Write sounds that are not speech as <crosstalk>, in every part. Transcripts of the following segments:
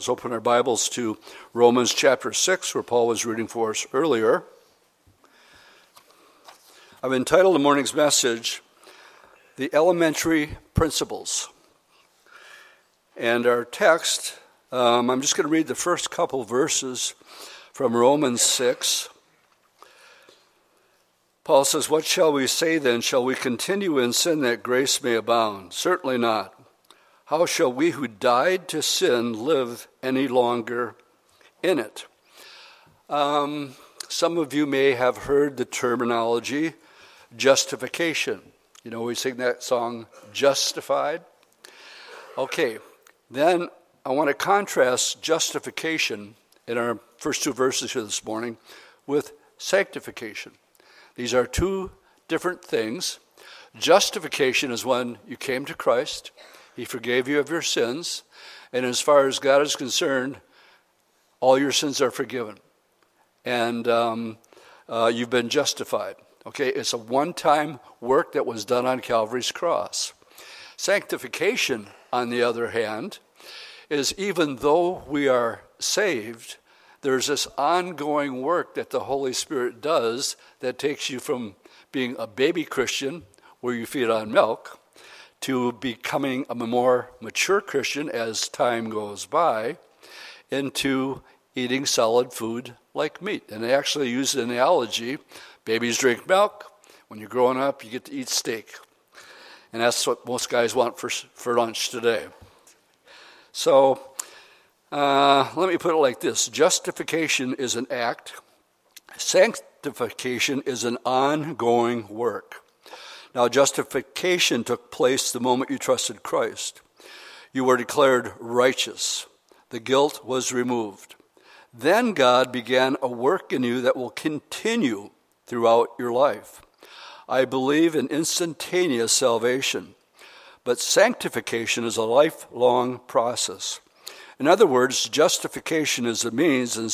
Let's open our Bibles to Romans chapter 6, where Paul was reading for us earlier. I've entitled the morning's message, The Elementary Principles. And our text, um, I'm just going to read the first couple verses from Romans 6. Paul says, What shall we say then? Shall we continue in sin that grace may abound? Certainly not. How shall we who died to sin live any longer in it? Um, some of you may have heard the terminology justification. You know, we sing that song, Justified. Okay, then I want to contrast justification in our first two verses here this morning with sanctification. These are two different things. Justification is when you came to Christ he forgave you of your sins. And as far as God is concerned, all your sins are forgiven. And um, uh, you've been justified. Okay, it's a one time work that was done on Calvary's cross. Sanctification, on the other hand, is even though we are saved, there's this ongoing work that the Holy Spirit does that takes you from being a baby Christian, where you feed on milk, to becoming a more mature Christian as time goes by into eating solid food like meat. And they actually use the analogy babies drink milk. When you're growing up, you get to eat steak. And that's what most guys want for, for lunch today. So uh, let me put it like this justification is an act, sanctification is an ongoing work. Now, justification took place the moment you trusted Christ. You were declared righteous, the guilt was removed. Then God began a work in you that will continue throughout your life. I believe in instantaneous salvation, but sanctification is a lifelong process. In other words, justification is the means and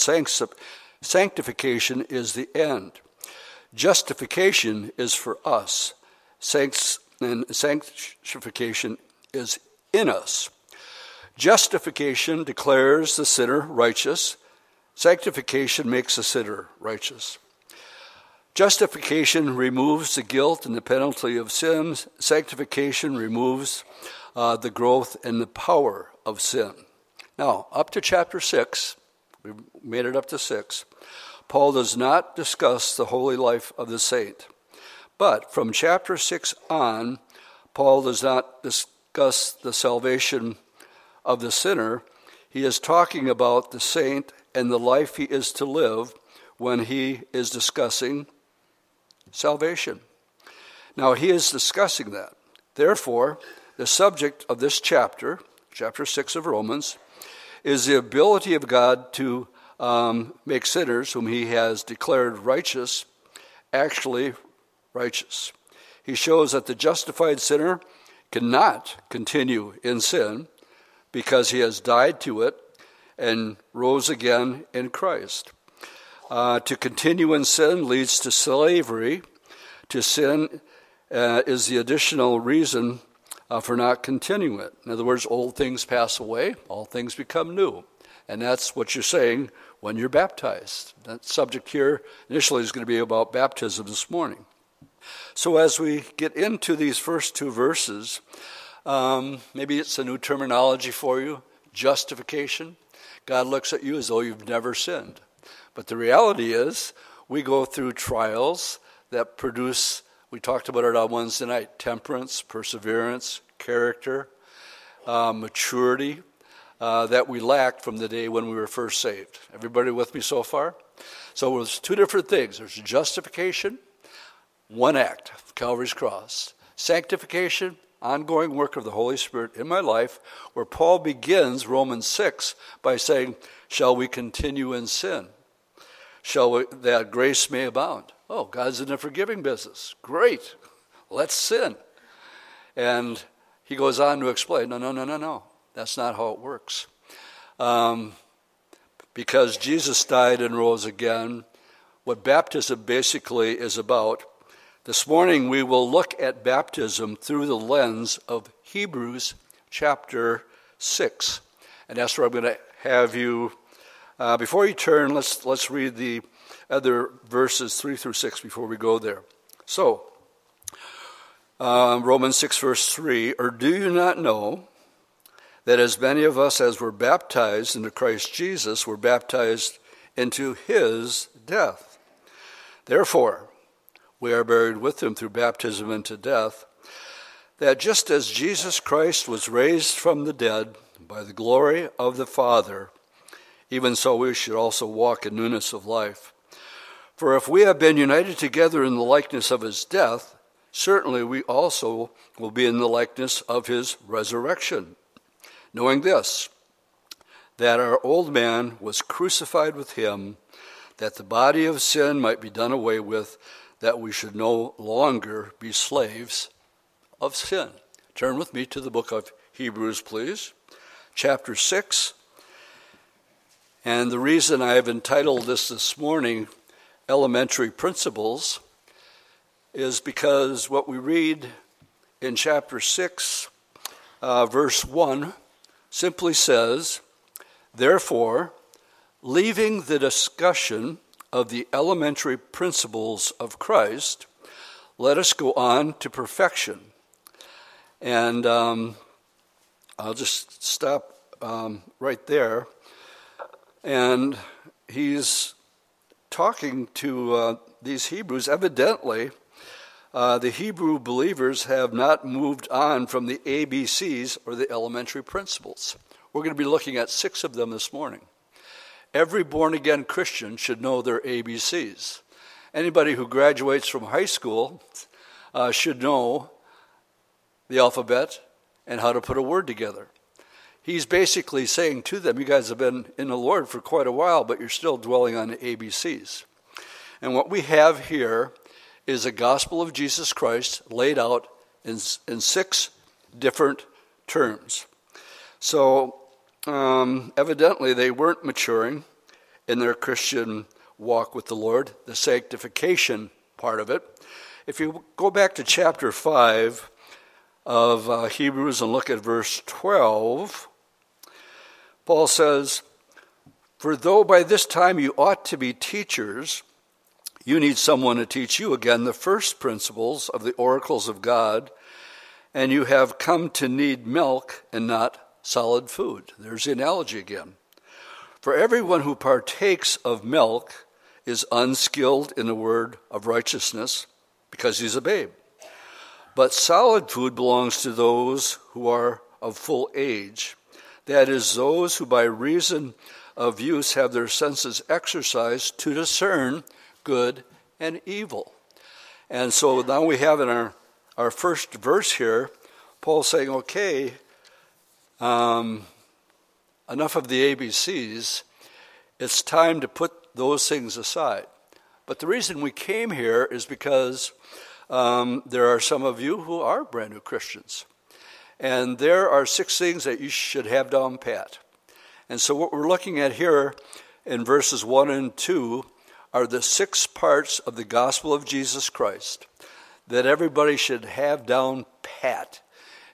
sanctification is the end. Justification is for us, and sanctification is in us. Justification declares the sinner righteous. Sanctification makes the sinner righteous. Justification removes the guilt and the penalty of sins. Sanctification removes uh, the growth and the power of sin. Now, up to chapter 6, we made it up to 6, Paul does not discuss the holy life of the saint. But from chapter 6 on, Paul does not discuss the salvation of the sinner. He is talking about the saint and the life he is to live when he is discussing salvation. Now, he is discussing that. Therefore, the subject of this chapter, chapter 6 of Romans, is the ability of God to um, make sinners whom he has declared righteous actually righteous. He shows that the justified sinner cannot continue in sin because he has died to it and rose again in Christ. Uh, to continue in sin leads to slavery. To sin uh, is the additional reason uh, for not continuing it. In other words, old things pass away, all things become new. And that's what you're saying when you're baptized. That subject here initially is going to be about baptism this morning. So, as we get into these first two verses, um, maybe it's a new terminology for you justification. God looks at you as though you've never sinned. But the reality is, we go through trials that produce, we talked about it on Wednesday night temperance, perseverance, character, uh, maturity uh, that we lacked from the day when we were first saved. Everybody with me so far? So there's two different things there's justification one act, Calvary's cross. Sanctification, ongoing work of the Holy Spirit in my life, where Paul begins Romans 6 by saying, Shall we continue in sin? Shall we, that grace may abound? Oh, God's in the forgiving business. Great. Let's sin. And he goes on to explain no, no, no, no, no. That's not how it works. Um, because Jesus died and rose again, what baptism basically is about this morning we will look at baptism through the lens of Hebrews chapter 6. And that's where I'm going to have you. Uh, before you turn, let's, let's read the other verses 3 through 6 before we go there. So, uh, Romans 6, verse 3 Or do you not know that as many of us as were baptized into Christ Jesus were baptized into his death? Therefore, we are buried with him through baptism into death, that just as Jesus Christ was raised from the dead by the glory of the Father, even so we should also walk in newness of life. For if we have been united together in the likeness of his death, certainly we also will be in the likeness of his resurrection. Knowing this, that our old man was crucified with him, that the body of sin might be done away with, that we should no longer be slaves of sin. Turn with me to the book of Hebrews, please, chapter 6. And the reason I have entitled this this morning, Elementary Principles, is because what we read in chapter 6, uh, verse 1, simply says, Therefore, leaving the discussion of the elementary principles of Christ, let us go on to perfection. And um, I'll just stop um, right there. And he's talking to uh, these Hebrews. Evidently, uh, the Hebrew believers have not moved on from the ABCs or the elementary principles. We're going to be looking at six of them this morning. Every born again Christian should know their ABCs. Anybody who graduates from high school uh, should know the alphabet and how to put a word together. He's basically saying to them, You guys have been in the Lord for quite a while, but you're still dwelling on the ABCs. And what we have here is a gospel of Jesus Christ laid out in, in six different terms. So um, evidently they weren't maturing in their Christian walk with the Lord, the sanctification part of it. If you go back to chapter 5 of uh, Hebrews and look at verse 12, Paul says, For though by this time you ought to be teachers, you need someone to teach you again the first principles of the oracles of God, and you have come to need milk and not solid food. There's the analogy again. For everyone who partakes of milk is unskilled in the word of righteousness because he's a babe. But solid food belongs to those who are of full age, that is, those who by reason of use have their senses exercised to discern good and evil. And so now we have in our, our first verse here, Paul saying, okay, um, enough of the ABCs. It's time to put those things aside. But the reason we came here is because um, there are some of you who are brand new Christians. And there are six things that you should have down pat. And so, what we're looking at here in verses 1 and 2 are the six parts of the gospel of Jesus Christ that everybody should have down pat.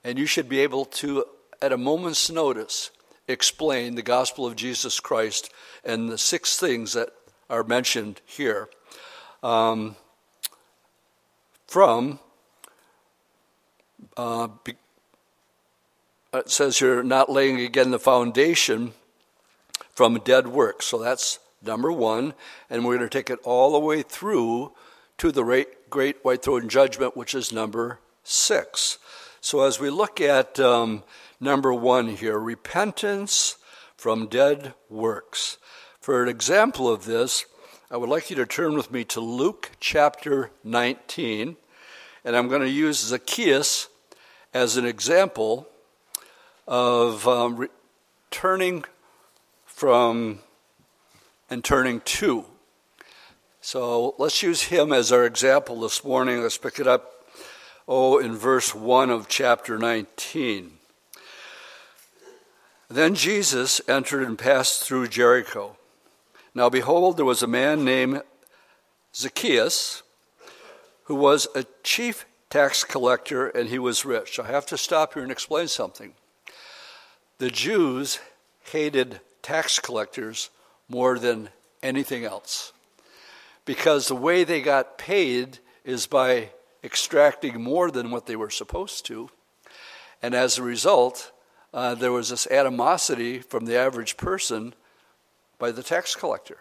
And you should be able to at a moment's notice, explain the gospel of Jesus Christ and the six things that are mentioned here. Um, from, uh, be, it says you're not laying again the foundation from dead works. So that's number one. And we're going to take it all the way through to the great white throne judgment, which is number six. So as we look at um, number one here repentance from dead works. For an example of this, I would like you to turn with me to Luke chapter 19, and I'm going to use Zacchaeus as an example of um, re- turning from and turning to. So let's use him as our example this morning. Let's pick it up, oh, in verse 1 of chapter 19. Then Jesus entered and passed through Jericho. Now behold, there was a man named Zacchaeus who was a chief tax collector and he was rich. I have to stop here and explain something. The Jews hated tax collectors more than anything else. Because the way they got paid is by extracting more than what they were supposed to. And as a result, uh, there was this animosity from the average person by the tax collector.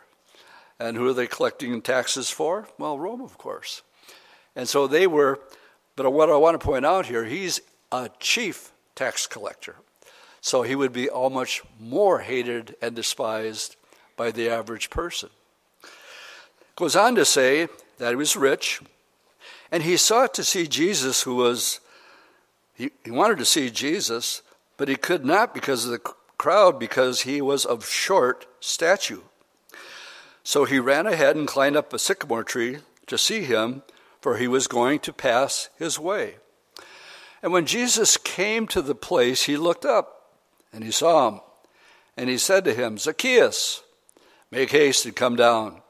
And who are they collecting taxes for? Well, Rome, of course. And so they were, but what I want to point out here, he's a chief tax collector. So he would be all much more hated and despised by the average person. Goes on to say that he was rich, and he sought to see Jesus, who was, he, he wanted to see Jesus, but he could not because of the crowd, because he was of short stature. So he ran ahead and climbed up a sycamore tree to see him, for he was going to pass his way. And when Jesus came to the place, he looked up and he saw him. And he said to him, Zacchaeus, make haste and come down,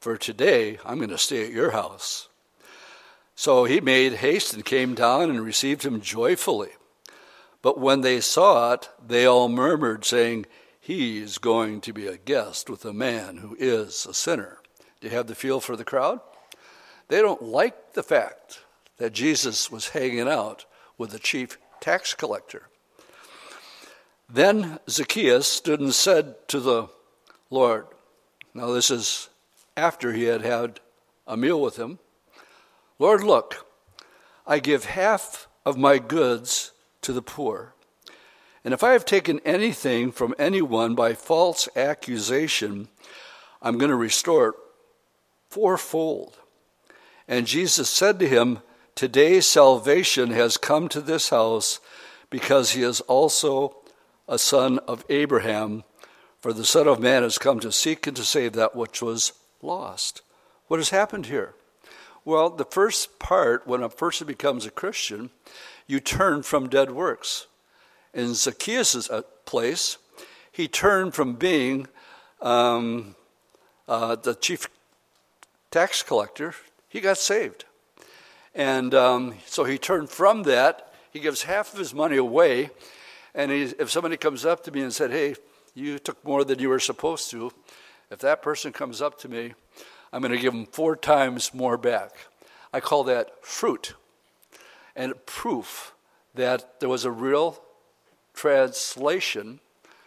for today I'm going to stay at your house. So he made haste and came down and received him joyfully. But when they saw it, they all murmured, saying, He's going to be a guest with a man who is a sinner. Do you have the feel for the crowd? They don't like the fact that Jesus was hanging out with the chief tax collector. Then Zacchaeus stood and said to the Lord, now this is after he had had a meal with him, Lord, look, I give half of my goods to the poor. And if I have taken anything from anyone by false accusation, I'm going to restore it fourfold. And Jesus said to him, Today salvation has come to this house because he is also a son of Abraham. For the Son of Man has come to seek and to save that which was lost. What has happened here? Well, the first part, when a person becomes a Christian, you turn from dead works. In Zacchaeus' uh, place, he turned from being um, uh, the chief tax collector he got saved. And um, so he turned from that. He gives half of his money away. And he, if somebody comes up to me and said, Hey, you took more than you were supposed to, if that person comes up to me, I'm going to give them four times more back. I call that fruit and proof that there was a real translation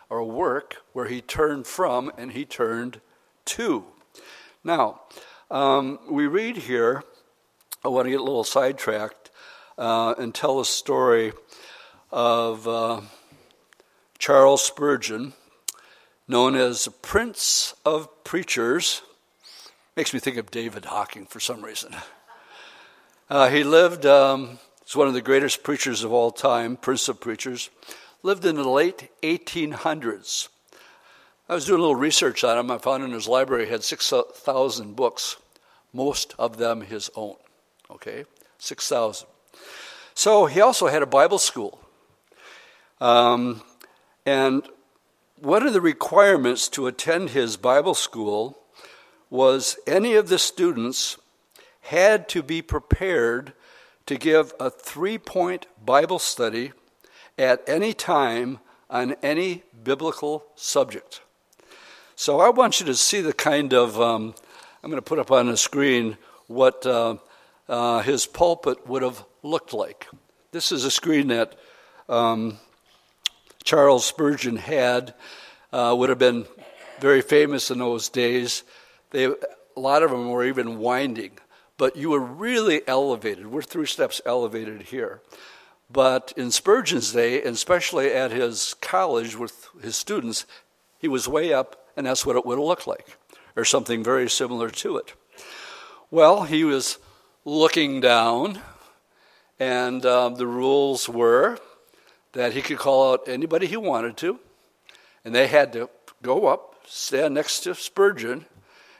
or work where he turned from and he turned to. Now, um, we read here, I want to get a little sidetracked uh, and tell a story of uh, Charles Spurgeon, known as the Prince of Preachers. Makes me think of David Hocking for some reason. Uh, he lived, um, one of the greatest preachers of all time, Prince of Preachers, lived in the late 1800s. I was doing a little research on him. I found in his library he had 6,000 books, most of them his own. Okay, 6,000. So he also had a Bible school. Um, and one of the requirements to attend his Bible school was any of the students had to be prepared to give a three point Bible study at any time on any biblical subject. So I want you to see the kind of, um, I'm going to put up on the screen what uh, uh, his pulpit would have looked like. This is a screen that um, Charles Spurgeon had, uh, would have been very famous in those days. They, a lot of them were even winding, but you were really elevated. We're three steps elevated here. But in Spurgeon's day, and especially at his college with his students, he was way up and that's what it would have looked like, or something very similar to it. Well, he was looking down, and um, the rules were that he could call out anybody he wanted to, and they had to go up, stand next to Spurgeon,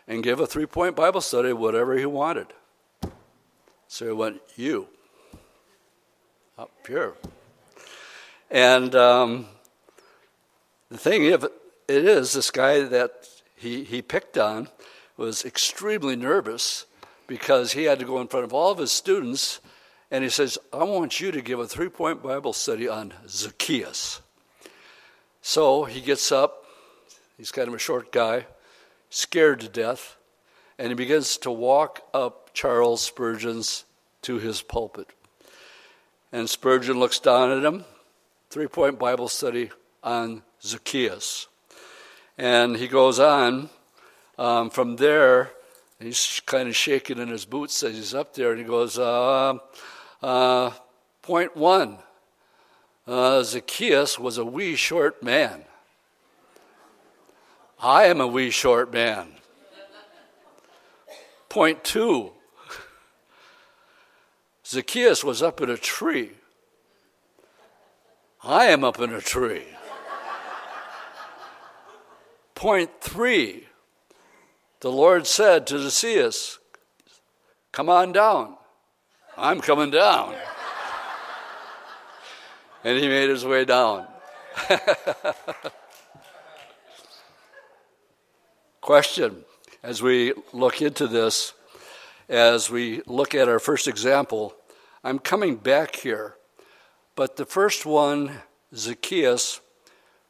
and give a three point Bible study, whatever he wanted. So he went, You, up here. And um, the thing is, it is this guy that he, he picked on was extremely nervous because he had to go in front of all of his students and he says, I want you to give a three point Bible study on Zacchaeus. So he gets up. He's kind of a short guy, scared to death, and he begins to walk up Charles Spurgeon's to his pulpit. And Spurgeon looks down at him, three point Bible study on Zacchaeus. And he goes on um, from there, he's kind of shaking in his boots as he's up there, and he goes, uh, uh, Point one uh, Zacchaeus was a wee short man. I am a wee short man. Point two Zacchaeus was up in a tree. I am up in a tree. Point three the Lord said to Zacchaeus, Come on down. I'm coming down. and he made his way down. <laughs> Question as we look into this, as we look at our first example, I'm coming back here. But the first one, Zacchaeus,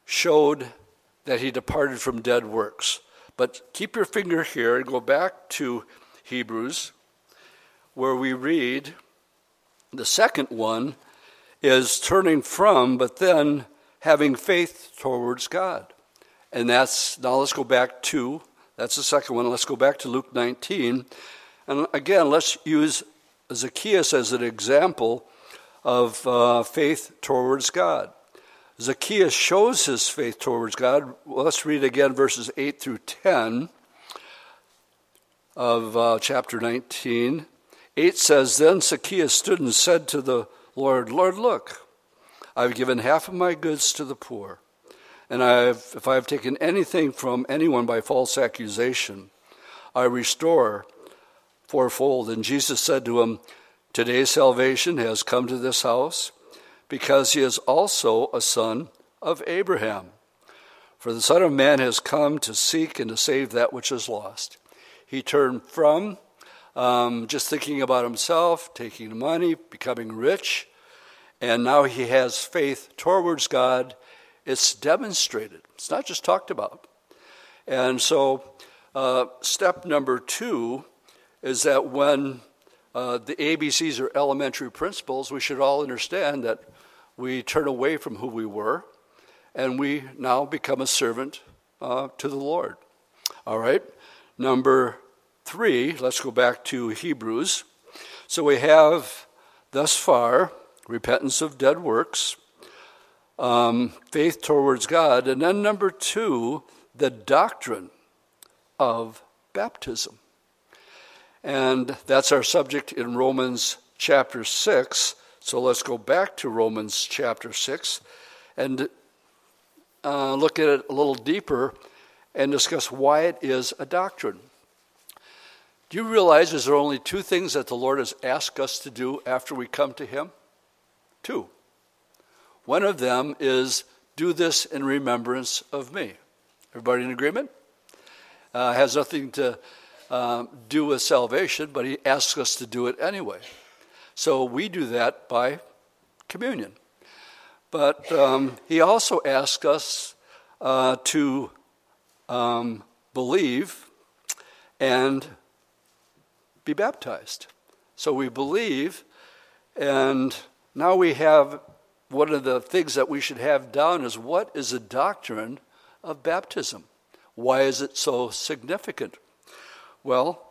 showed that he departed from dead works. But keep your finger here and go back to Hebrews, where we read the second one is turning from, but then having faith towards God. And that's, now let's go back to, that's the second one. Let's go back to Luke 19. And again, let's use Zacchaeus as an example of uh, faith towards God. Zacchaeus shows his faith towards God. Let's read again verses 8 through 10 of uh, chapter 19. 8 says, Then Zacchaeus stood and said to the Lord, Lord, look, I've given half of my goods to the poor. And I've, if I have taken anything from anyone by false accusation, I restore fourfold. And Jesus said to him, Today's salvation has come to this house because he is also a son of Abraham. For the Son of Man has come to seek and to save that which is lost. He turned from um, just thinking about himself, taking money, becoming rich, and now he has faith towards God. It's demonstrated, it's not just talked about. And so, uh, step number two is that when uh, the ABCs are elementary principles, we should all understand that we turn away from who we were and we now become a servant uh, to the Lord. All right, number three, let's go back to Hebrews. So we have thus far repentance of dead works, um, faith towards God, and then number two, the doctrine of baptism. And that's our subject in Romans chapter 6. So let's go back to Romans chapter 6 and uh, look at it a little deeper and discuss why it is a doctrine. Do you realize there's only two things that the Lord has asked us to do after we come to Him? Two. One of them is do this in remembrance of me. Everybody in agreement? Uh, has nothing to um, do with salvation, but he asks us to do it anyway. So we do that by communion. But um, he also asks us uh, to um, believe and be baptized. So we believe, and now we have one of the things that we should have down is what is the doctrine of baptism? Why is it so significant? Well,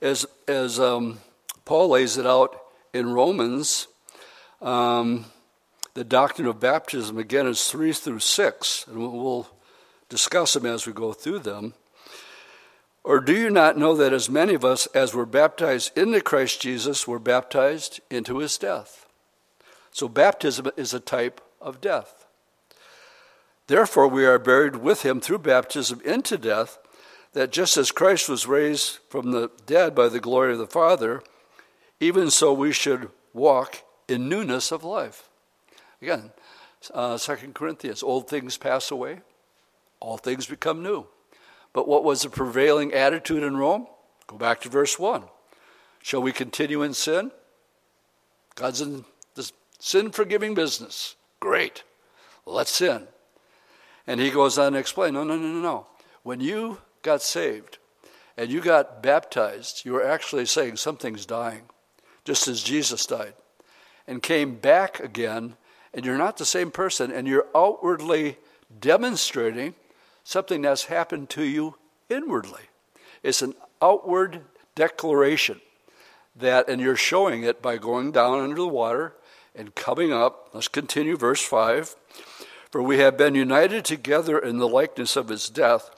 as, as um, Paul lays it out in Romans, um, the doctrine of baptism, again, is 3 through 6, and we'll discuss them as we go through them. Or do you not know that as many of us as were baptized into Christ Jesus were baptized into his death? So, baptism is a type of death. Therefore, we are buried with him through baptism into death that just as Christ was raised from the dead by the glory of the Father, even so we should walk in newness of life. Again, uh, 2 Corinthians, old things pass away, all things become new. But what was the prevailing attitude in Rome? Go back to verse 1. Shall we continue in sin? God's in the sin forgiving business. Great. Let's sin. And he goes on to explain no, no, no, no, no. When you got saved and you got baptized, you were actually saying something's dying, just as Jesus died, and came back again, and you're not the same person, and you're outwardly demonstrating something that's happened to you inwardly. It's an outward declaration that, and you're showing it by going down under the water and coming up. Let's continue, verse 5. For we have been united together in the likeness of his death.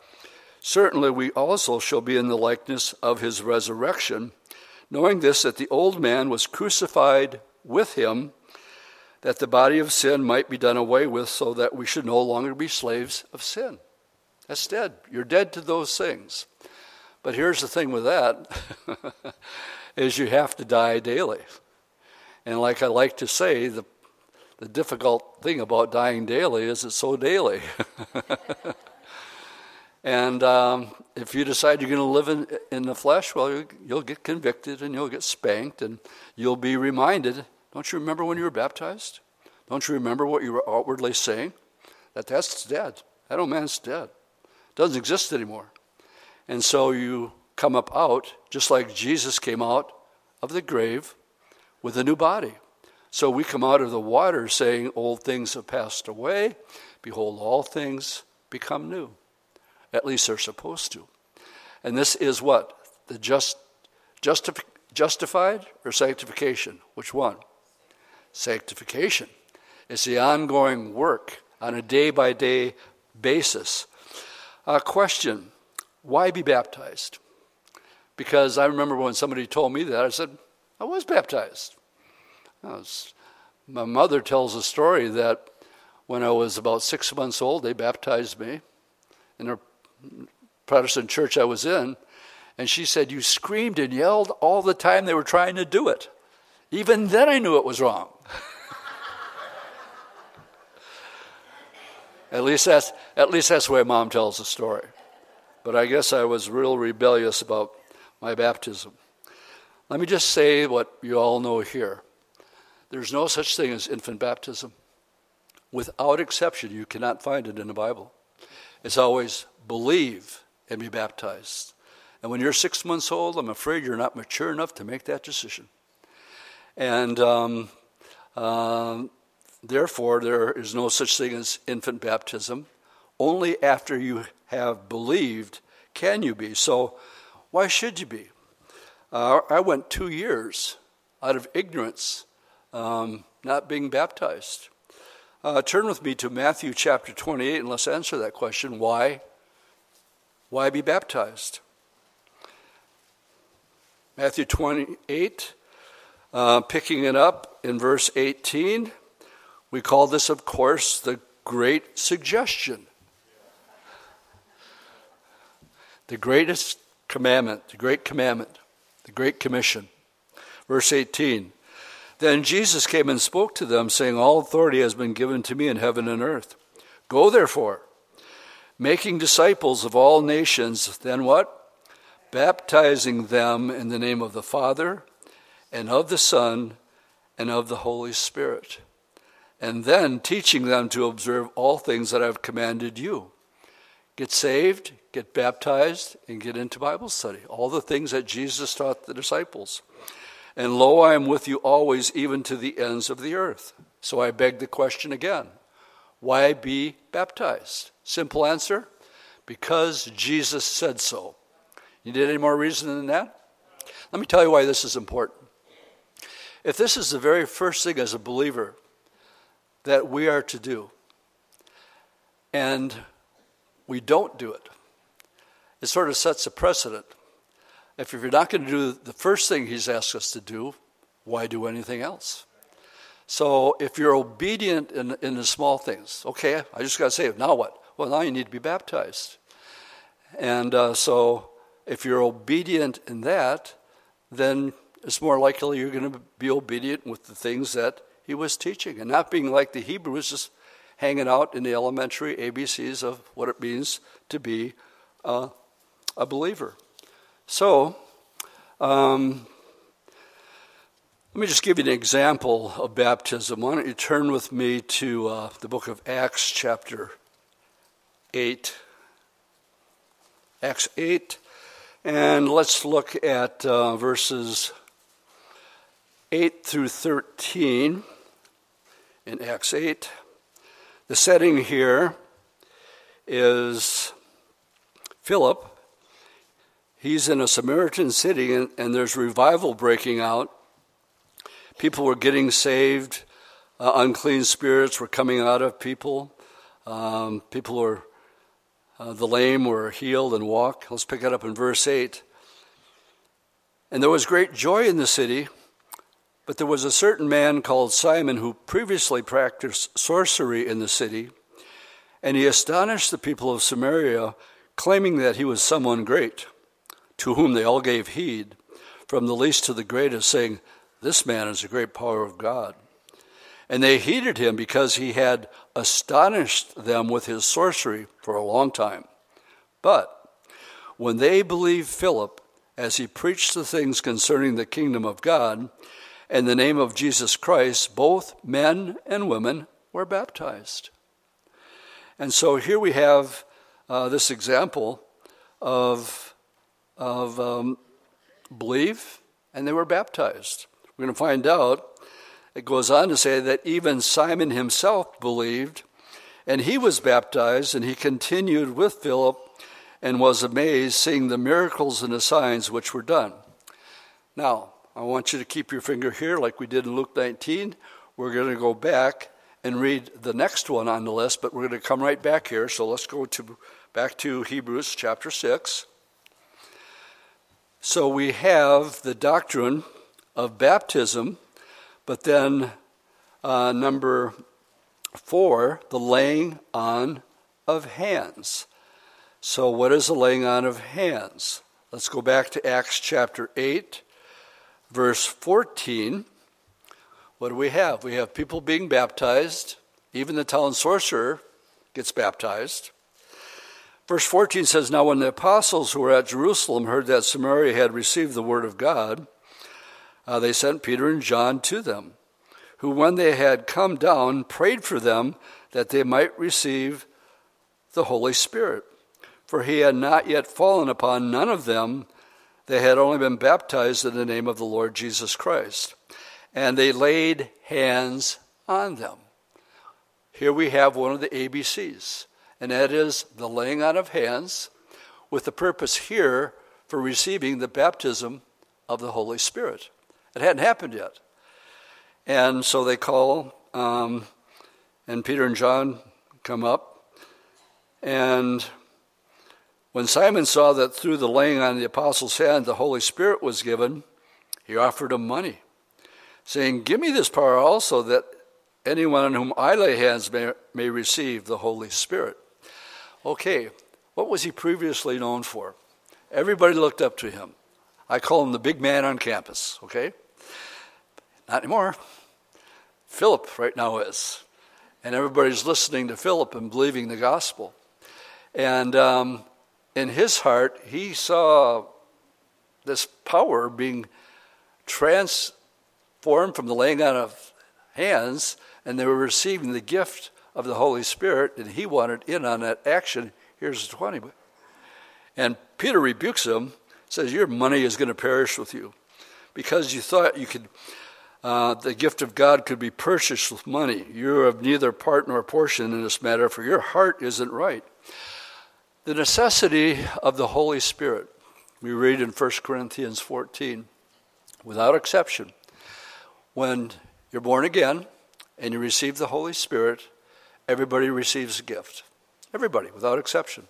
Certainly we also shall be in the likeness of his resurrection, knowing this, that the old man was crucified with him, that the body of sin might be done away with, so that we should no longer be slaves of sin. That's dead. You're dead to those things. But here's the thing with that <laughs> is you have to die daily. And like I like to say, the, the difficult thing about dying daily is it's so daily. <laughs> and um, if you decide you're going to live in, in the flesh, well, you, you'll get convicted and you'll get spanked and you'll be reminded. Don't you remember when you were baptized? Don't you remember what you were outwardly saying? That that's dead. That old man's dead. Doesn't exist anymore. And so you come up out, just like Jesus came out of the grave with a new body. So we come out of the water saying, Old things have passed away. Behold, all things become new. At least they're supposed to. And this is what? The just, justif- justified or sanctification? Which one? Sanctification. It's the ongoing work on a day by day basis. A question why be baptized? Because I remember when somebody told me that, I said, I was baptized. I was, my mother tells a story that when I was about six months old, they baptized me in a Protestant church I was in. And she said, You screamed and yelled all the time they were trying to do it. Even then, I knew it was wrong. <laughs> at, least that's, at least that's the way mom tells the story but I guess I was real rebellious about my baptism. Let me just say what you all know here there's no such thing as infant baptism. Without exception, you cannot find it in the Bible. It's always believe and be baptized. And when you're six months old, I'm afraid you're not mature enough to make that decision. And um, um, therefore, there is no such thing as infant baptism. Only after you have believed can you be. So, why should you be? Uh, I went two years out of ignorance, um, not being baptized. Uh, turn with me to Matthew chapter 28 and let's answer that question why? Why be baptized? Matthew 28, uh, picking it up in verse 18, we call this, of course, the great suggestion. the greatest commandment, the great commandment, the great commission. Verse 18 Then Jesus came and spoke to them, saying, All authority has been given to me in heaven and earth. Go therefore, making disciples of all nations, then what? Baptizing them in the name of the Father, and of the Son, and of the Holy Spirit. And then teaching them to observe all things that I have commanded you. Get saved, get baptized, and get into Bible study. All the things that Jesus taught the disciples. And lo, I am with you always, even to the ends of the earth. So I beg the question again why be baptized? Simple answer because Jesus said so. You need any more reason than that? Let me tell you why this is important. If this is the very first thing as a believer that we are to do, and we don't do it, it sort of sets a precedent. If you're not going to do the first thing he's asked us to do, why do anything else? So if you're obedient in, in the small things, okay, I just got say, now what? Well, now you need to be baptized. And uh, so if you're obedient in that, then it's more likely you're going to be obedient with the things that he was teaching and not being like the Hebrews, just hanging out in the elementary ABCs of what it means to be uh, a believer. So, um, let me just give you an example of baptism. Why don't you turn with me to uh, the book of Acts, chapter 8. Acts 8. And let's look at uh, verses 8 through 13 in Acts 8. The setting here is Philip. He's in a Samaritan city, and, and there's revival breaking out. People were getting saved, uh, unclean spirits were coming out of people. Um, people were, uh, the lame were healed and walk. Let's pick it up in verse 8. And there was great joy in the city but there was a certain man called Simon who previously practiced sorcery in the city, and he astonished the people of Samaria, claiming that he was someone great, to whom they all gave heed, from the least to the greatest, saying, This man is a great power of God. And they heeded him because he had astonished them with his sorcery for a long time. But when they believed Philip, as he preached the things concerning the kingdom of God, and the name of Jesus Christ, both men and women were baptized. And so here we have uh, this example of, of um, belief, and they were baptized. We're going to find out. It goes on to say that even Simon himself believed, and he was baptized, and he continued with Philip and was amazed seeing the miracles and the signs which were done. Now, I want you to keep your finger here, like we did in Luke 19. We're going to go back and read the next one on the list, but we're going to come right back here. So let's go to back to Hebrews chapter 6. So we have the doctrine of baptism, but then uh, number four, the laying on of hands. So, what is the laying on of hands? Let's go back to Acts chapter 8 verse 14, what do we have? We have people being baptized. Even the town sorcerer gets baptized. Verse 14 says, Now when the apostles who were at Jerusalem heard that Samaria had received the word of God, uh, they sent Peter and John to them, who, when they had come down, prayed for them that they might receive the Holy Spirit. For he had not yet fallen upon none of them, they had only been baptized in the name of the Lord Jesus Christ. And they laid hands on them. Here we have one of the ABCs, and that is the laying on of hands, with the purpose here for receiving the baptism of the Holy Spirit. It hadn't happened yet. And so they call, um, and Peter and John come up, and when Simon saw that through the laying on the apostles' hand the Holy Spirit was given, he offered him money, saying, Give me this power also, that anyone on whom I lay hands may, may receive the Holy Spirit. Okay, what was he previously known for? Everybody looked up to him. I call him the big man on campus, okay? Not anymore. Philip right now is. And everybody's listening to Philip and believing the gospel. And um, in his heart, he saw this power being transformed from the laying on of hands, and they were receiving the gift of the Holy Spirit, and he wanted in on that action. Here's the 20. And Peter rebukes him, says, Your money is going to perish with you. Because you thought you could, uh, the gift of God could be purchased with money. You have neither part nor portion in this matter, for your heart isn't right. The necessity of the Holy Spirit, we read in 1 Corinthians 14, without exception. When you're born again and you receive the Holy Spirit, everybody receives a gift. Everybody, without exception.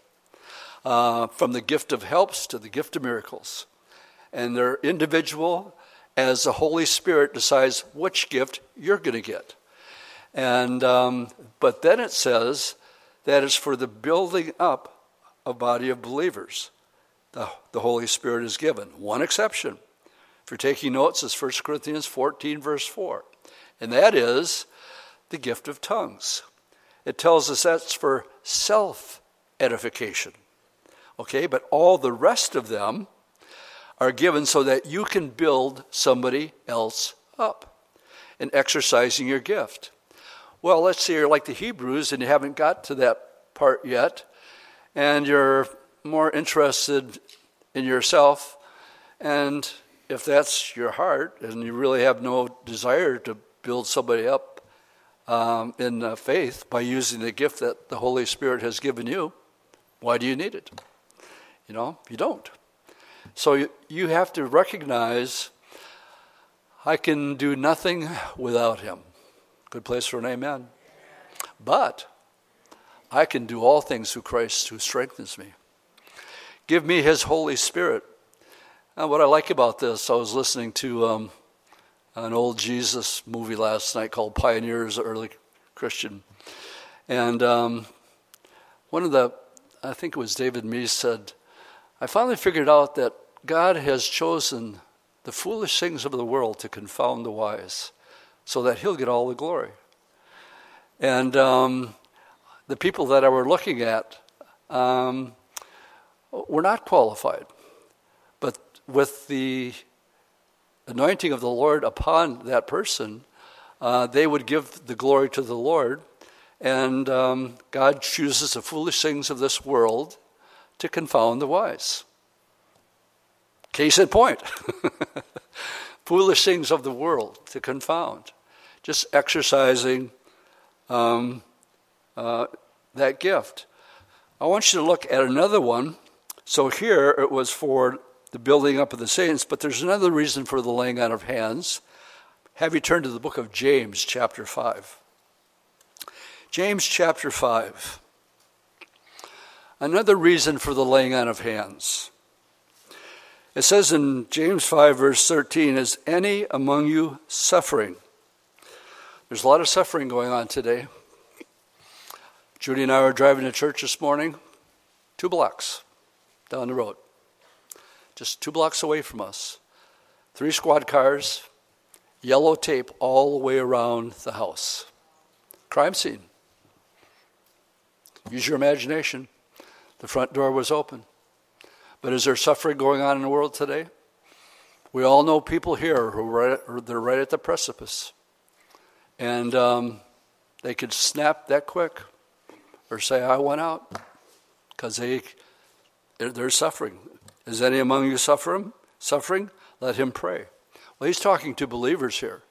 Uh, from the gift of helps to the gift of miracles. And they're individual as the Holy Spirit decides which gift you're going to get. And um, but then it says that it's for the building up a body of believers. The, the Holy Spirit is given. One exception. If you're taking notes, it's 1 Corinthians 14, verse 4. And that is the gift of tongues. It tells us that's for self edification. Okay, but all the rest of them are given so that you can build somebody else up in exercising your gift. Well, let's say you're like the Hebrews and you haven't got to that part yet and you're more interested in yourself. And if that's your heart and you really have no desire to build somebody up um, in uh, faith by using the gift that the Holy Spirit has given you, why do you need it? You know, you don't. So you, have to recognize I can do nothing without Him. Good place for an amen. But I can do all things through Christ who strengthens me. Give me His Holy Spirit. And what I like about this, I was listening to um, an old Jesus movie last night called Pioneers, Early Christian. And um, one of the, I think it was David Meece said, I finally figured out that God has chosen the foolish things of the world to confound the wise so that he'll get all the glory. And um, the people that I were looking at um, were not qualified. But with the anointing of the Lord upon that person, uh, they would give the glory to the Lord. And um, God chooses the foolish things of this world to confound the wise. Case in point <laughs> foolish things of the world to confound. Just exercising um, uh, that gift. I want you to look at another one. So here it was for the building up of the saints, but there's another reason for the laying on of hands. Have you turned to the book of James, chapter 5? James, chapter 5. Another reason for the laying on of hands. It says in James 5, verse 13, Is any among you suffering? There's a lot of suffering going on today. Judy and I were driving to church this morning, two blocks down the road just two blocks away from us. Three squad cars, yellow tape all the way around the house. Crime scene. Use your imagination. The front door was open. But is there suffering going on in the world today? We all know people here who are right, they're right at the precipice. And um, they could snap that quick or say, I went out because they, they're suffering. Is any among you suffering? Suffering? Let him pray. Well, he's talking to believers here.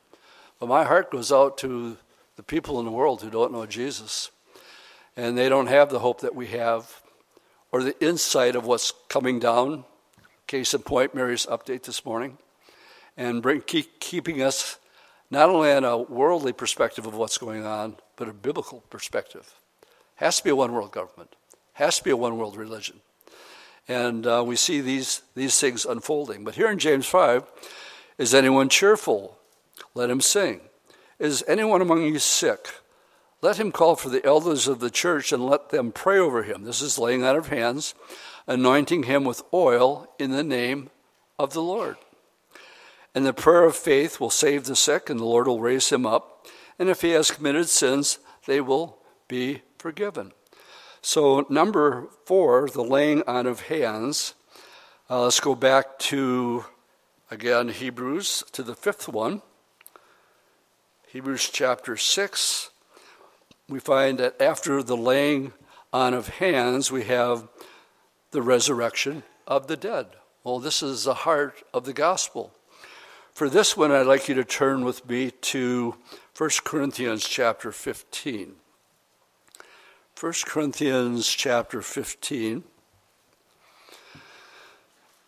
But my heart goes out to the people in the world who don't know Jesus. And they don't have the hope that we have or the insight of what's coming down. Case in point, Mary's update this morning. And bring, keep, keeping us not only on a worldly perspective of what's going on, but a biblical perspective. Has to be a one world government, has to be a one world religion. And uh, we see these, these things unfolding. But here in James 5, is anyone cheerful? Let him sing. Is anyone among you sick? Let him call for the elders of the church and let them pray over him. This is laying out of hands, anointing him with oil in the name of the Lord. And the prayer of faith will save the sick, and the Lord will raise him up. And if he has committed sins, they will be forgiven. So, number four, the laying on of hands. Uh, let's go back to, again, Hebrews, to the fifth one. Hebrews chapter 6. We find that after the laying on of hands, we have the resurrection of the dead. Well, this is the heart of the gospel. For this one, I'd like you to turn with me to 1 Corinthians chapter 15. 1 Corinthians chapter 15.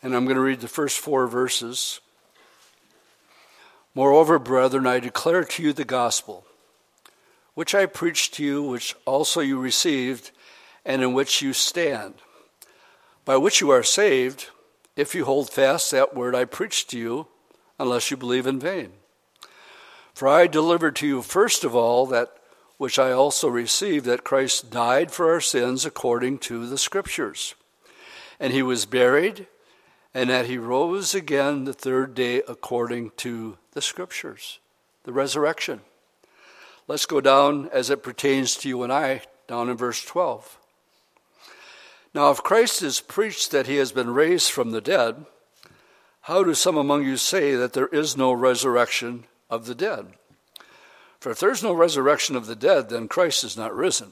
And I'm going to read the first four verses. Moreover, brethren, I declare to you the gospel, which I preached to you, which also you received, and in which you stand, by which you are saved, if you hold fast that word I preached to you, unless you believe in vain. For I delivered to you first of all that which I also received that Christ died for our sins according to the Scriptures. And he was buried, and that he rose again the third day according to the Scriptures, the resurrection. Let's go down as it pertains to you and I, down in verse 12. Now, if Christ is preached that he has been raised from the dead, how do some among you say that there is no resurrection of the dead? For if there's no resurrection of the dead, then Christ is not risen.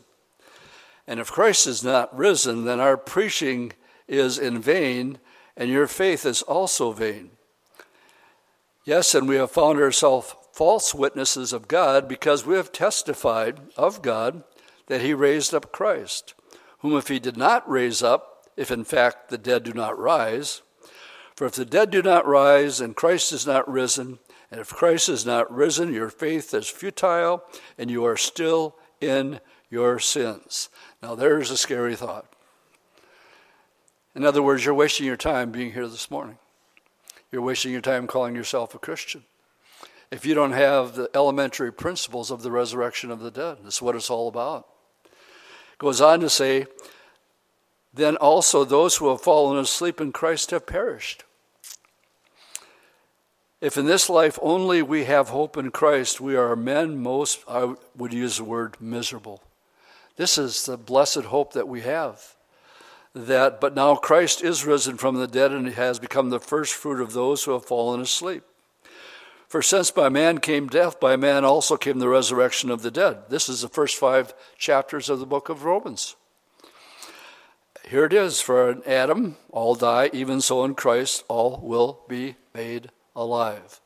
And if Christ is not risen, then our preaching is in vain, and your faith is also vain. Yes, and we have found ourselves false witnesses of God because we have testified of God that he raised up Christ, whom if he did not raise up, if in fact the dead do not rise, for if the dead do not rise and Christ is not risen, and if Christ is not risen, your faith is futile and you are still in your sins. Now, there's a scary thought. In other words, you're wasting your time being here this morning. You're wasting your time calling yourself a Christian. If you don't have the elementary principles of the resurrection of the dead, that's what it's all about. Goes on to say, then also those who have fallen asleep in Christ have perished. If in this life only we have hope in Christ, we are men most, I would use the word miserable. This is the blessed hope that we have. That, but now Christ is risen from the dead and has become the first fruit of those who have fallen asleep. For since by man came death, by man also came the resurrection of the dead. This is the first five chapters of the book of Romans. Here it is for Adam, all die, even so in Christ, all will be made alive.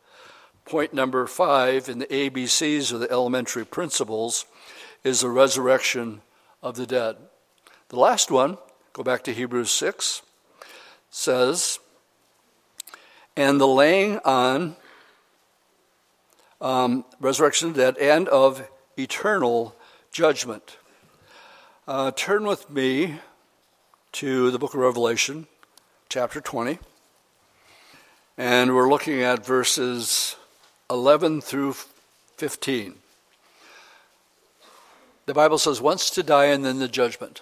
Point number five in the ABCs or the elementary principles is the resurrection of the dead. The last one, go back to Hebrews 6, says, and the laying on, um, resurrection of the dead, and of eternal judgment. Uh, turn with me to the book of Revelation, chapter 20. And we're looking at verses 11 through 15. The Bible says, once to die and then the judgment.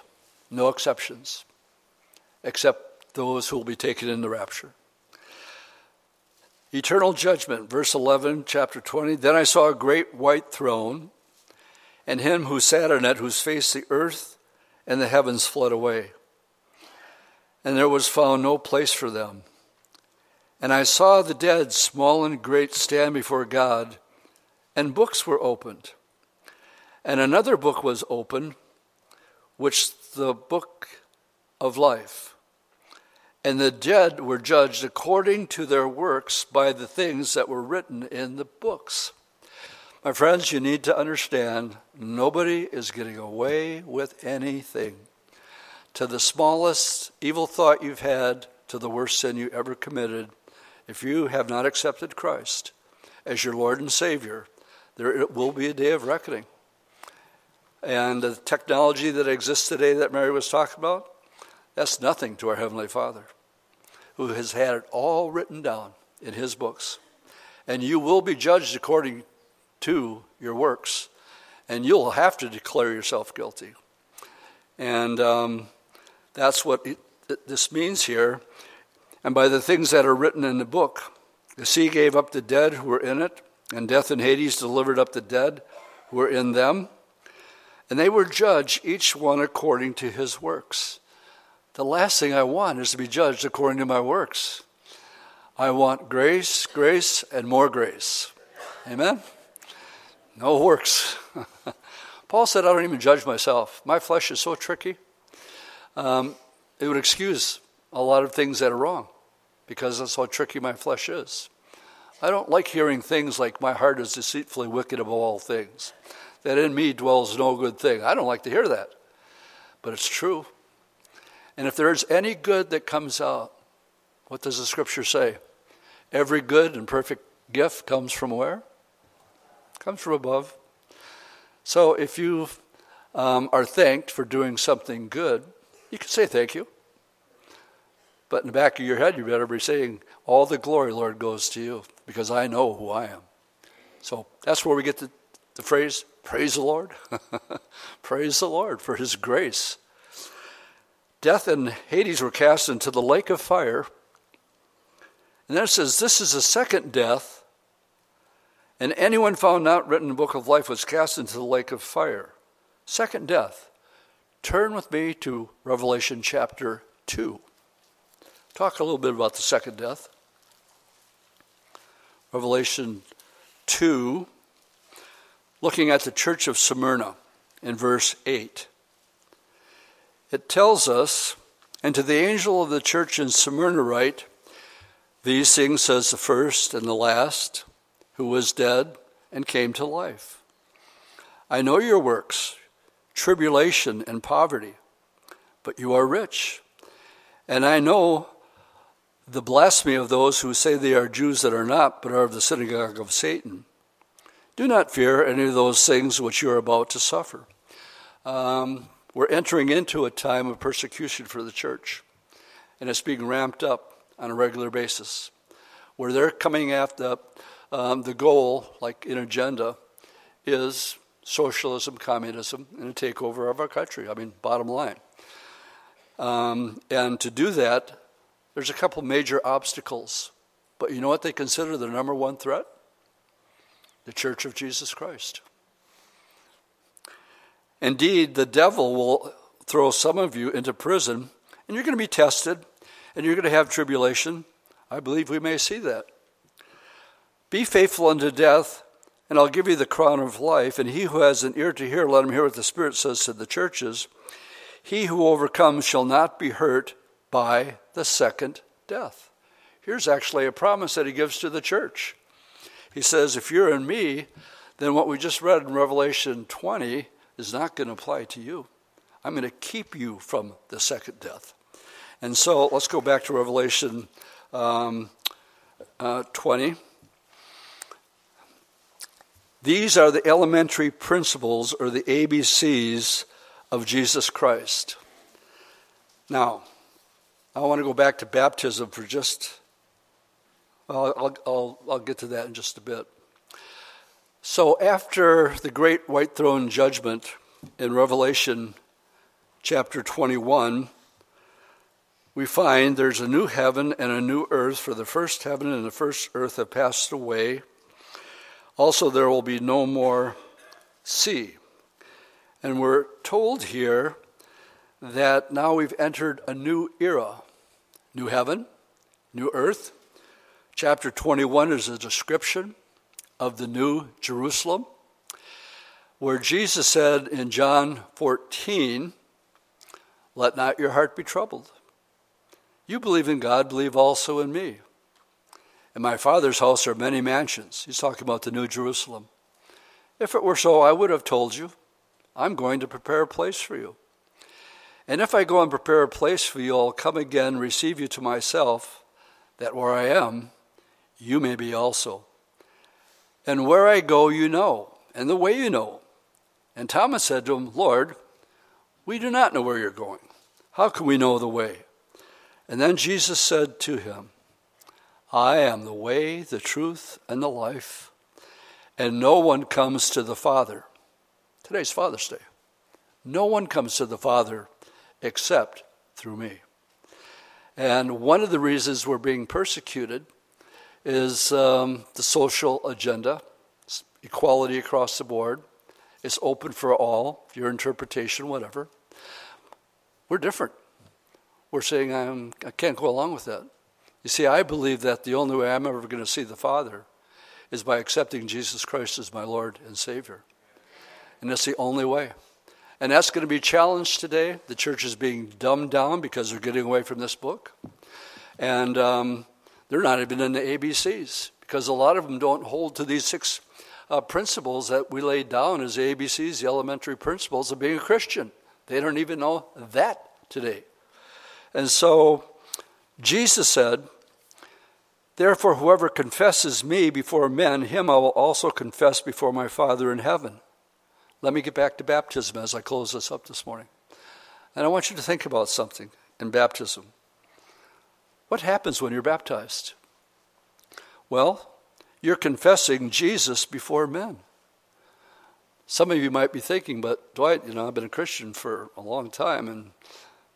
No exceptions, except those who will be taken in the rapture. Eternal judgment, verse 11, chapter 20. Then I saw a great white throne, and him who sat on it, whose face the earth and the heavens fled away. And there was found no place for them. And I saw the dead, small and great, stand before God, and books were opened. And another book was opened, which the book of life. And the dead were judged according to their works by the things that were written in the books. My friends, you need to understand nobody is getting away with anything. To the smallest evil thought you've had, to the worst sin you ever committed, if you have not accepted Christ as your Lord and Savior, there will be a day of reckoning. And the technology that exists today that Mary was talking about, that's nothing to our Heavenly Father, who has had it all written down in His books. And you will be judged according to your works, and you'll have to declare yourself guilty. And um, that's what it, this means here and by the things that are written in the book. The sea gave up the dead who were in it, and death and Hades delivered up the dead who were in them. And they were judged, each one according to his works. The last thing I want is to be judged according to my works. I want grace, grace, and more grace. Amen? No works. <laughs> Paul said, I don't even judge myself. My flesh is so tricky. Um, it would excuse a lot of things that are wrong because that's how tricky my flesh is. I don't like hearing things like, My heart is deceitfully wicked above all things, that in me dwells no good thing. I don't like to hear that, but it's true. And if there's any good that comes out, what does the scripture say? Every good and perfect gift comes from where? Comes from above. So if you um, are thanked for doing something good, you can say thank you. But in the back of your head, you better be saying, All the glory, Lord, goes to you, because I know who I am. So that's where we get the, the phrase, Praise the Lord. <laughs> Praise the Lord for his grace. Death and Hades were cast into the lake of fire. And then it says, This is the second death. And anyone found not written in the book of life was cast into the lake of fire. Second death. Turn with me to Revelation chapter 2. Talk a little bit about the second death. Revelation 2, looking at the church of Smyrna in verse 8. It tells us, and to the angel of the church in Smyrna write, These things says the first and the last, who was dead and came to life. I know your works, tribulation and poverty, but you are rich. And I know the blasphemy of those who say they are Jews that are not, but are of the synagogue of Satan. Do not fear any of those things which you are about to suffer. Um, we're entering into a time of persecution for the church, and it's being ramped up on a regular basis, where they're coming after um, the goal, like an agenda, is socialism, communism, and a takeover of our country. I mean, bottom line. Um, and to do that, there's a couple major obstacles. But you know what they consider the number one threat? The Church of Jesus Christ. Indeed, the devil will throw some of you into prison, and you're going to be tested, and you're going to have tribulation. I believe we may see that. Be faithful unto death, and I'll give you the crown of life. And he who has an ear to hear, let him hear what the Spirit says to the churches. He who overcomes shall not be hurt by the second death. Here's actually a promise that he gives to the church. He says, If you're in me, then what we just read in Revelation 20 is not going to apply to you. I'm going to keep you from the second death. And so let's go back to Revelation um, uh, 20. These are the elementary principles or the ABCs of Jesus Christ. Now, I want to go back to baptism for just, well, I'll, I'll, I'll get to that in just a bit. So, after the great white throne judgment in Revelation chapter 21, we find there's a new heaven and a new earth, for the first heaven and the first earth have passed away also, there will be no more sea. And we're told here that now we've entered a new era new heaven, new earth. Chapter 21 is a description of the new Jerusalem, where Jesus said in John 14, Let not your heart be troubled. You believe in God, believe also in me. In my Father's house are many mansions. He's talking about the New Jerusalem. If it were so, I would have told you, I'm going to prepare a place for you. And if I go and prepare a place for you, I'll come again, receive you to myself, that where I am, you may be also. And where I go, you know, and the way you know. And Thomas said to him, Lord, we do not know where you're going. How can we know the way? And then Jesus said to him, I am the way, the truth, and the life, and no one comes to the Father. Today's Father's Day. No one comes to the Father except through me. And one of the reasons we're being persecuted is um, the social agenda, it's equality across the board. It's open for all, your interpretation, whatever. We're different. We're saying I'm, I can't go along with that. You see, I believe that the only way I'm ever going to see the Father is by accepting Jesus Christ as my Lord and Savior. And that's the only way. And that's going to be challenged today. The church is being dumbed down because they're getting away from this book. And um, they're not even in the ABCs because a lot of them don't hold to these six uh, principles that we laid down as the ABCs, the elementary principles of being a Christian. They don't even know that today. And so Jesus said, Therefore, whoever confesses me before men, him I will also confess before my Father in heaven. Let me get back to baptism as I close this up this morning. And I want you to think about something in baptism. What happens when you're baptized? Well, you're confessing Jesus before men. Some of you might be thinking, but Dwight, you know, I've been a Christian for a long time and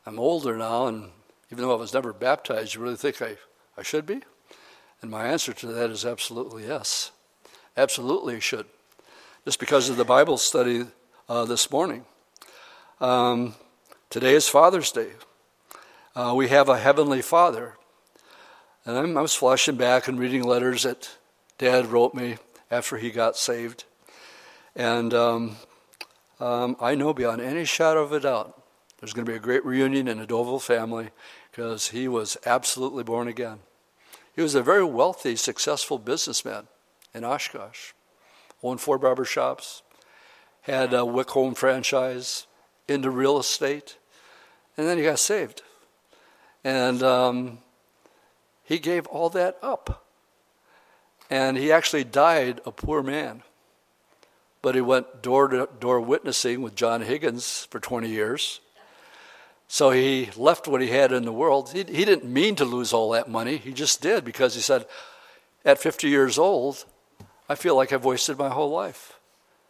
I'm older now, and even though I was never baptized, you really think I, I should be? And my answer to that is absolutely yes. Absolutely, should. Just because of the Bible study uh, this morning. Um, today is Father's Day. Uh, we have a Heavenly Father. And I'm, I was flashing back and reading letters that Dad wrote me after he got saved. And um, um, I know beyond any shadow of a doubt There's going to be a great reunion in the Doville family because he was absolutely born again. He was a very wealthy, successful businessman in Oshkosh, owned four barber shops, had a Wick Home franchise, into real estate, and then he got saved. And um, he gave all that up. And he actually died a poor man. But he went door to door witnessing with John Higgins for 20 years. So he left what he had in the world. He, he didn't mean to lose all that money, he just did because he said, at 50 years old, I feel like I've wasted my whole life.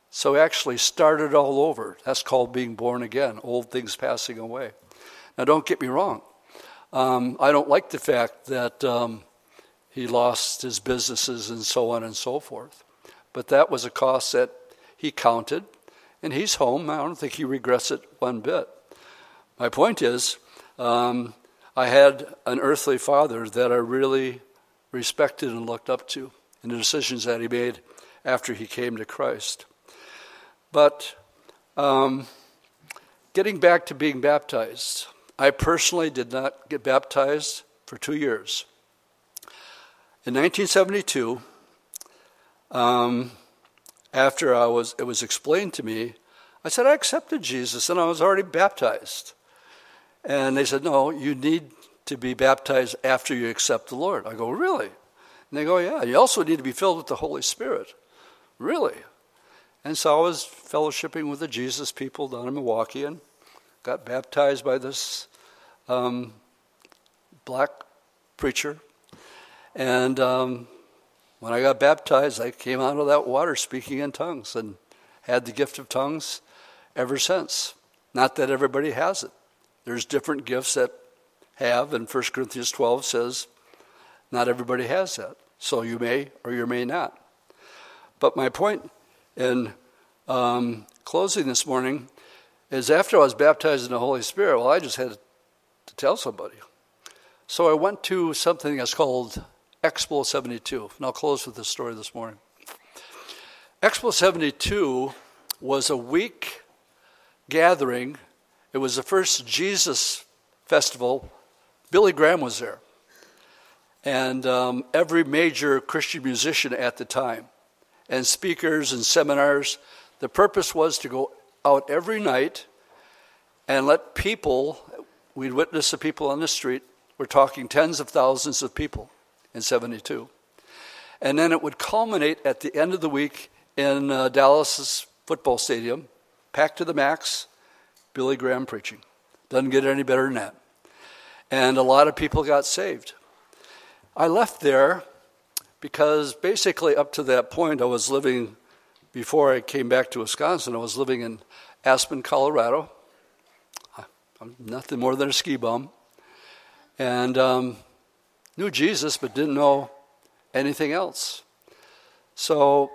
So he actually started all over. That's called being born again, old things passing away. Now, don't get me wrong. Um, I don't like the fact that um, he lost his businesses and so on and so forth. But that was a cost that he counted, and he's home. I don't think he regrets it one bit. My point is, um, I had an earthly father that I really respected and looked up to in the decisions that he made after he came to Christ. But um, getting back to being baptized, I personally did not get baptized for two years. In 1972, um, after I was, it was explained to me, I said, I accepted Jesus and I was already baptized. And they said, No, you need to be baptized after you accept the Lord. I go, Really? And they go, Yeah, you also need to be filled with the Holy Spirit. Really? And so I was fellowshipping with the Jesus people down in Milwaukee and got baptized by this um, black preacher. And um, when I got baptized, I came out of that water speaking in tongues and had the gift of tongues ever since. Not that everybody has it. There's different gifts that have, and 1 Corinthians 12 says, not everybody has that. So you may or you may not. But my point in um, closing this morning is after I was baptized in the Holy Spirit, well, I just had to tell somebody. So I went to something that's called Explo 72. And I'll close with this story this morning. Explo 72 was a week gathering. It was the first Jesus festival. Billy Graham was there. And um, every major Christian musician at the time and speakers and seminars. The purpose was to go out every night and let people, we'd witness the people on the street, we're talking tens of thousands of people in 72. And then it would culminate at the end of the week in uh, Dallas's football stadium, packed to the max, Billy Graham preaching. Doesn't get any better than that. And a lot of people got saved. I left there because basically up to that point I was living before I came back to Wisconsin, I was living in Aspen, Colorado. I'm nothing more than a ski bum. And um, knew Jesus, but didn't know anything else. So,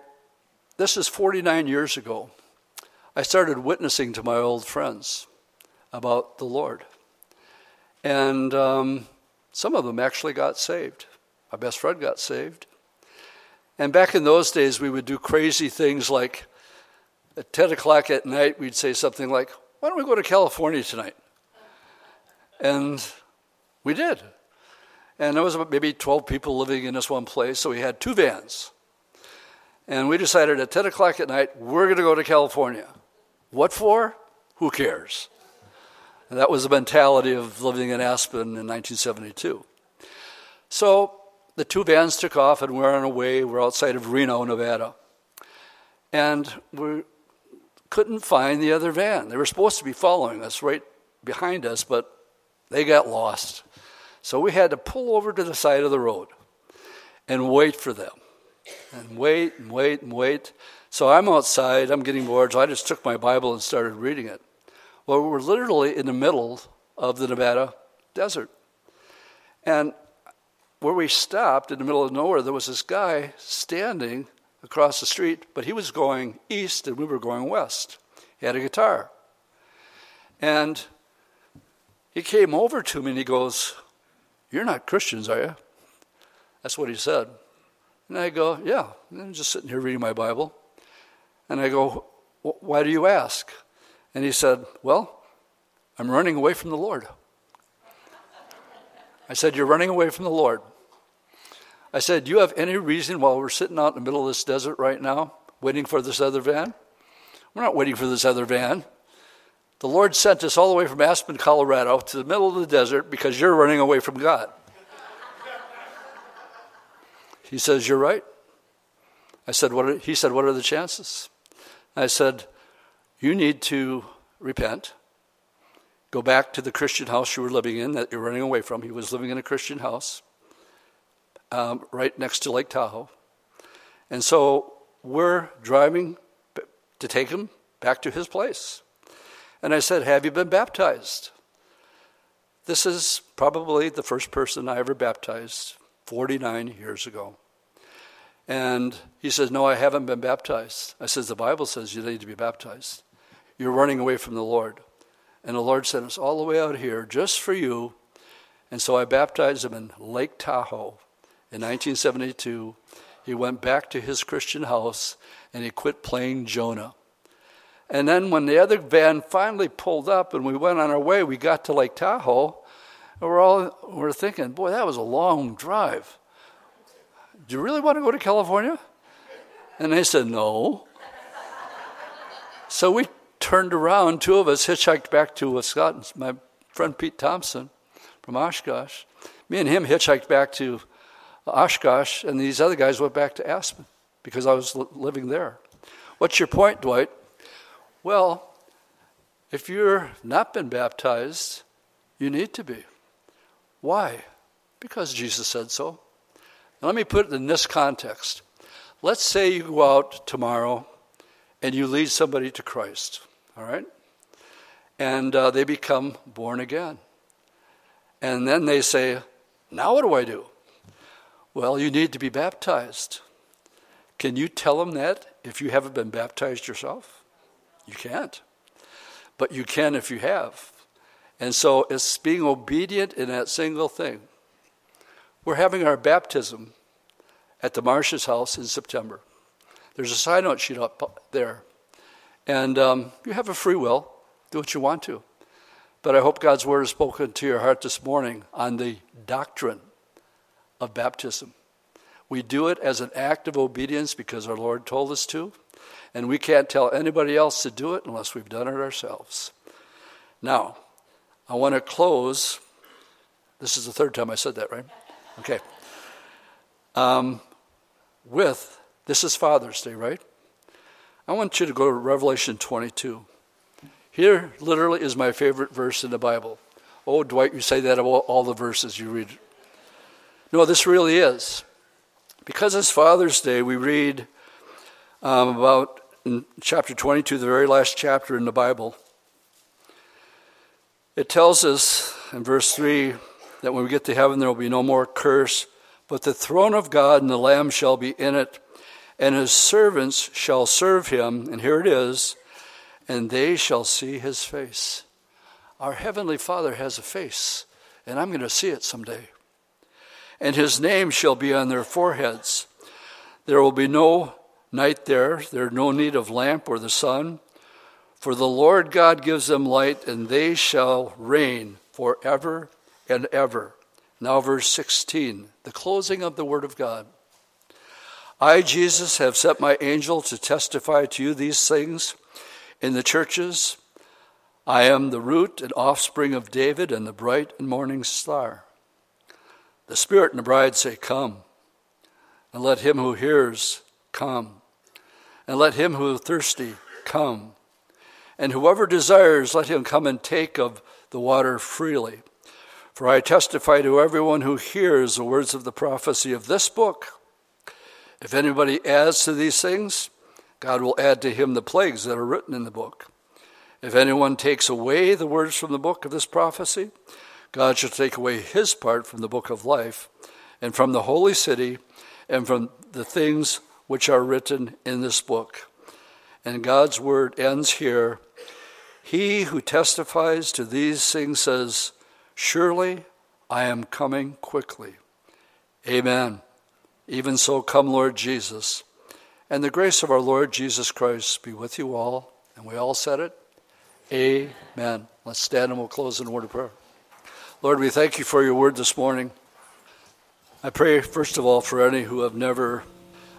this is 49 years ago. I started witnessing to my old friends about the Lord. And um, some of them actually got saved. My best friend got saved. And back in those days, we would do crazy things like at 10 o'clock at night, we'd say something like, Why don't we go to California tonight? And we did. And there was maybe 12 people living in this one place, so we had two vans. And we decided at 10 o'clock at night, we're going to go to California. What for? Who cares? And that was the mentality of living in Aspen in 1972. So the two vans took off and we're on our way. We're outside of Reno, Nevada. And we couldn't find the other van. They were supposed to be following us right behind us, but they got lost. So we had to pull over to the side of the road and wait for them. And wait and wait and wait. So I'm outside, I'm getting bored, so I just took my Bible and started reading it. Well, we're literally in the middle of the Nevada desert. And where we stopped in the middle of nowhere, there was this guy standing across the street, but he was going east and we were going west. He had a guitar. And he came over to me and he goes, You're not Christians, are you? That's what he said. And I go, Yeah. I'm just sitting here reading my Bible. And I go, Why do you ask? And he said, Well, I'm running away from the Lord. I said, You're running away from the Lord. I said, Do you have any reason while we're sitting out in the middle of this desert right now, waiting for this other van? We're not waiting for this other van. The Lord sent us all the way from Aspen, Colorado to the middle of the desert because you're running away from God. <laughs> he says, You're right. I said, what are, He said, What are the chances? I said, You need to repent Go back to the Christian house you were living in that you're running away from. He was living in a Christian house um, right next to Lake Tahoe. And so we're driving to take him back to his place. And I said, Have you been baptized? This is probably the first person I ever baptized 49 years ago. And he says, No, I haven't been baptized. I says, The Bible says you need to be baptized. You're running away from the Lord. And the Lord sent us all the way out here just for you. And so I baptized him in Lake Tahoe in 1972. He went back to his Christian house and he quit playing Jonah. And then when the other van finally pulled up and we went on our way, we got to Lake Tahoe. And we're all we're thinking, boy, that was a long drive. Do you really want to go to California? And they said, no. so we turned around, two of us hitchhiked back to Wisconsin. My friend Pete Thompson from Oshkosh. Me and him hitchhiked back to Oshkosh, and these other guys went back to Aspen because I was living there. What's your point, Dwight? Well, if you're not been baptized, you need to be. Why? Because Jesus said so. Now, let me put it in this context. Let's say you go out tomorrow and you lead somebody to Christ. All right? And uh, they become born again. And then they say, Now what do I do? Well, you need to be baptized. Can you tell them that if you haven't been baptized yourself? You can't. But you can if you have. And so it's being obedient in that single thing. We're having our baptism at the Marsh's house in September. There's a sign out sheet up there. And um, you have a free will, do what you want to. But I hope God's word has spoken to your heart this morning on the doctrine of baptism. We do it as an act of obedience because our Lord told us to, and we can't tell anybody else to do it unless we've done it ourselves. Now, I want to close. This is the third time I said that, right? Okay. Um, with this is Father's Day, right? I want you to go to Revelation 22. Here, literally, is my favorite verse in the Bible. Oh, Dwight, you say that about all the verses you read. No, this really is. Because it's Father's Day, we read um, about chapter 22, the very last chapter in the Bible. It tells us in verse 3 that when we get to heaven, there will be no more curse, but the throne of God and the Lamb shall be in it and his servants shall serve him, and here it is, and they shall see his face. Our Heavenly Father has a face, and I'm going to see it someday. And his name shall be on their foreheads. There will be no night there, there no need of lamp or the sun, for the Lord God gives them light, and they shall reign forever and ever. Now, verse 16, the closing of the Word of God. I, Jesus, have sent my angel to testify to you these things in the churches. I am the root and offspring of David and the bright and morning star. The Spirit and the bride say, Come. And let him who hears come. And let him who is thirsty come. And whoever desires, let him come and take of the water freely. For I testify to everyone who hears the words of the prophecy of this book if anybody adds to these things, God will add to him the plagues that are written in the book. If anyone takes away the words from the book of this prophecy, God shall take away his part from the book of life, and from the holy city, and from the things which are written in this book. And God's word ends here. He who testifies to these things says, Surely I am coming quickly. Amen. Even so, come, Lord Jesus. And the grace of our Lord Jesus Christ be with you all. And we all said it. Amen. Let's stand and we'll close in a word of prayer. Lord, we thank you for your word this morning. I pray, first of all, for any who have never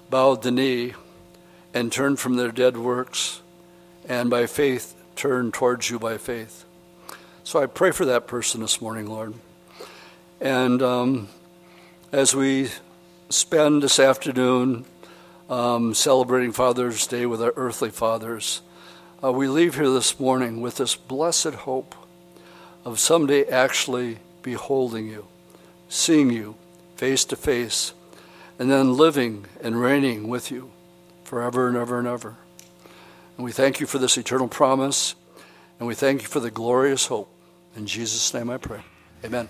bowed the knee and turned from their dead works and by faith turned towards you by faith. So I pray for that person this morning, Lord. And um, as we spend this afternoon um, celebrating Father's Day with our earthly fathers, uh, we leave here this morning with this blessed hope of someday actually beholding you, seeing you face to face, and then living and reigning with you forever and ever and ever. And we thank you for this eternal promise, and we thank you for the glorious hope. In Jesus' name I pray. Amen.